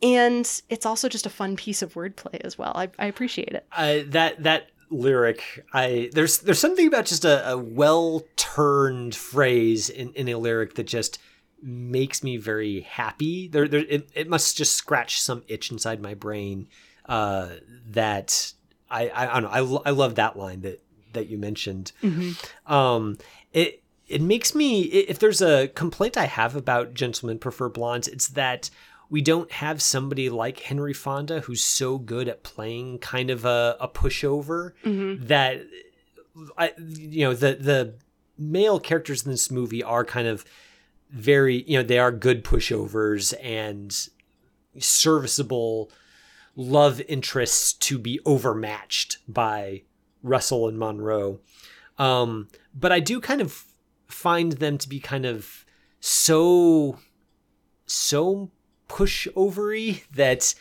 And it's also just a fun piece of wordplay as well. I, I appreciate it. Uh, that that lyric, I there's there's something about just a, a well turned phrase in, in a lyric that just makes me very happy. There, there it, it must just scratch some itch inside my brain uh, that I, I, I don't know. I, I love that line that that you mentioned. Mm-hmm. Um, it it makes me if there's a complaint I have about Gentlemen Prefer Blondes, it's that we don't have somebody like Henry Fonda who's so good at playing kind of a, a pushover mm-hmm. that I, you know the the male characters in this movie are kind of very you know they are good pushovers and serviceable love interests to be overmatched by Russell and Monroe. Um, but I do kind of find them to be kind of so so pushovery that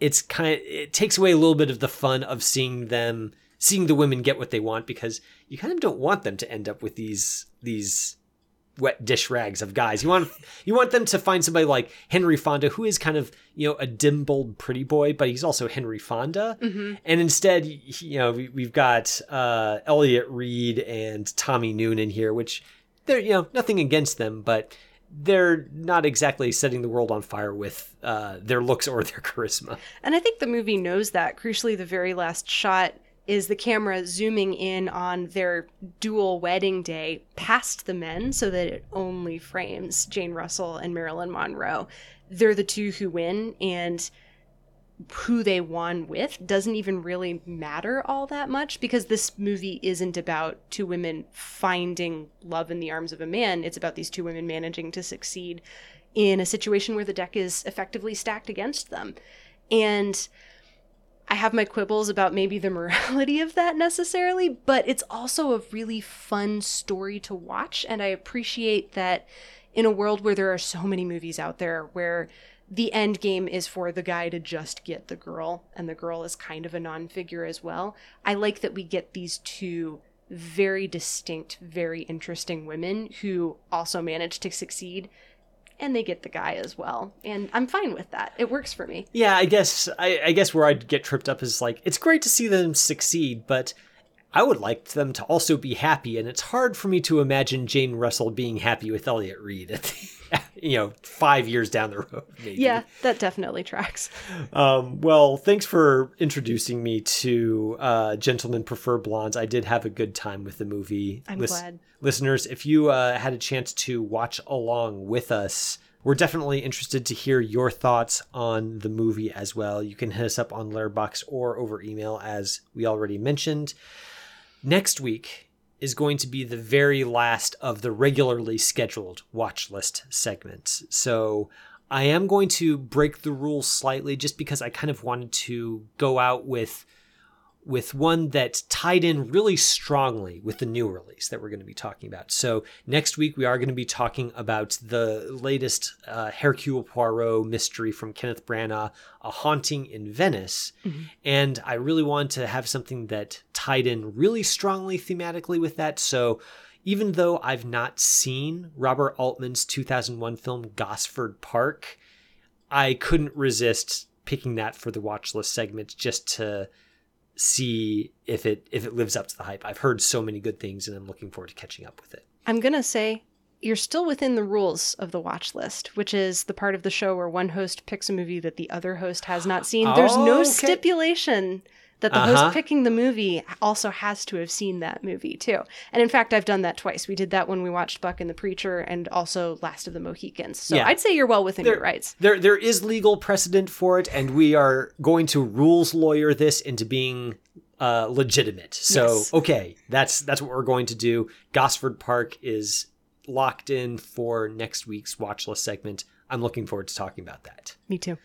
it's kind of it takes away a little bit of the fun of seeing them seeing the women get what they want because you kind of don't want them to end up with these these wet dish rags of guys. You want you want them to find somebody like Henry Fonda, who is kind of you know a dimpled pretty boy, but he's also Henry Fonda. Mm-hmm. And instead, you know, we, have got uh, Elliott Reid and Tommy Noonan here, which they're you know nothing against them, but they're not exactly setting the world on fire with uh, their looks or their charisma. And I think the movie knows that. Crucially, the very last shot is the camera zooming in on their dual wedding day past the men so that it only frames Jane Russell and Marilyn Monroe. They're the two who win, and who they won with doesn't even really matter all that much because this movie isn't about two women finding love in the arms of a man. It's about these two women managing to succeed in a situation where the deck is effectively stacked against them. And I have my quibbles about maybe the morality of that necessarily, but it's also a really fun story to watch. And I appreciate that in a world where there are so many movies out there where the end game is for the guy to just get the girl, and the girl is kind of a non figure as well. I like that we get these two very distinct, very interesting women who also manage to succeed and they get the guy as well. And i'm fine with that. It works for me. Yeah i guess I, I, guess where i'd get tripped up is like it's great to see them succeed but i would like them to also be happy and it's hard for me to imagine jane russell being happy with elliott reid at the, you know five years down the road maybe. yeah that definitely tracks um, well thanks for introducing me to uh, gentlemen prefer blondes i did have a good time with the movie i'm Lis- glad listeners if you uh, had a chance to watch along with us we're definitely interested to hear your thoughts on the movie as well. You can hit us up on Letterboxd or over email, as we already mentioned. Next week, is going to be the very last of the regularly scheduled watch list segments. So I am going to break the rules slightly just because I kind of wanted to go out with with one that tied in really strongly with the new release that we're going to be talking about. So next week we are going to be talking about the latest uh, Hercule Poirot mystery from Kenneth Branagh, A Haunting in Venice, mm-hmm. and I really wanted to have something that tied in really strongly thematically with that. So even though I've not seen Robert Altman's 2001 film Gosford Park, I couldn't resist picking that for the watch list segment just to see if it if it lives up to the hype. I've heard so many good things and I'm looking forward to catching up with it. I'm going to say you're still within the rules of the watch list, which is the part of the show where one host picks a movie that the other host has not seen. There's oh, no okay. stipulation that the uh-huh. host picking the movie also has to have seen that movie too. And in fact, I've done that twice. We did that when we watched Buck and the Preacher and also Last of the Mohicans. So yeah. I'd say you're well within there, your rights. There there is legal precedent for it and we are going to rules lawyer this into being uh, legitimate. So yes. okay, that's that's what we're going to do. Gosford Park is locked in for next week's watch list segment. I'm looking forward to talking about that. Me too.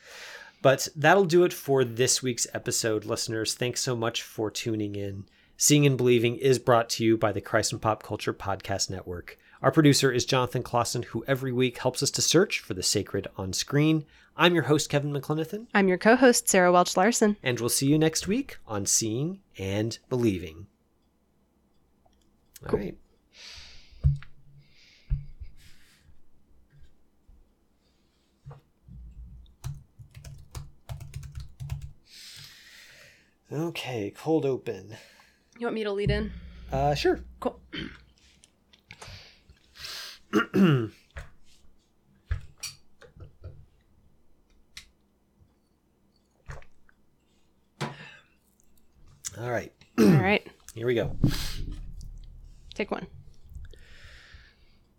But that'll do it for this week's episode, listeners. Thanks so much for tuning in. Seeing and Believing is brought to you by the Christ and Pop Culture Podcast Network. Our producer is Jonathan Clausen, who every week helps us to search for the sacred on screen. I'm your host, Kevin McLenithan, I'm your co host, Sarah Welch Larson. and we'll see you next week on Seeing and Believing. All right. Okay, cold open. You want me to lead in? Uh, sure. Cool. All right, All right. here we go. Take one.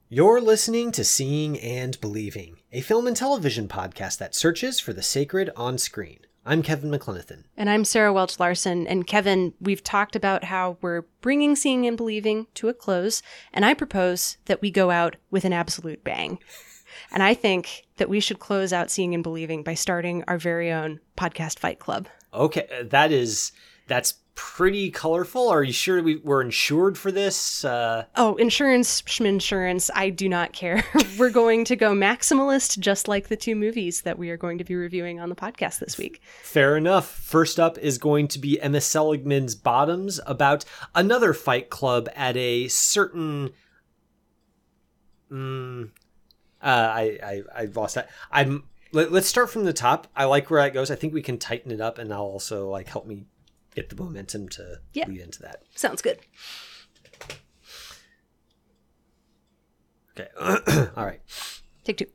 You're listening to Seeing and Believing, a film and television podcast that searches for the sacred on screen. I'm Kevin McLenithan. And I'm Sarah Welch Larson. And Kevin, we've talked about how we're bringing Seeing and Believing to a close. And I propose that we go out with an absolute bang. And I think that we should close out Seeing and Believing by starting our very own podcast fight club. Okay, uh, that is that's pretty colorful. Are you sure we, we're insured for this? Uh, Oh, insurance, schminsurance, I do not care. we're going to go maximalist, just like the two movies that we are going to be reviewing on the podcast this week. fair enough. First up is going to be Emma Seligman's Bottoms about another fight club at a certain. Mm, uh, I, I I lost that. I'm. Let, let's start from the top. I like where that goes. I think we can tighten it up, and that'll also like help me get the momentum to Yeah. lead into that. Sounds good. Okay. All right. Take two.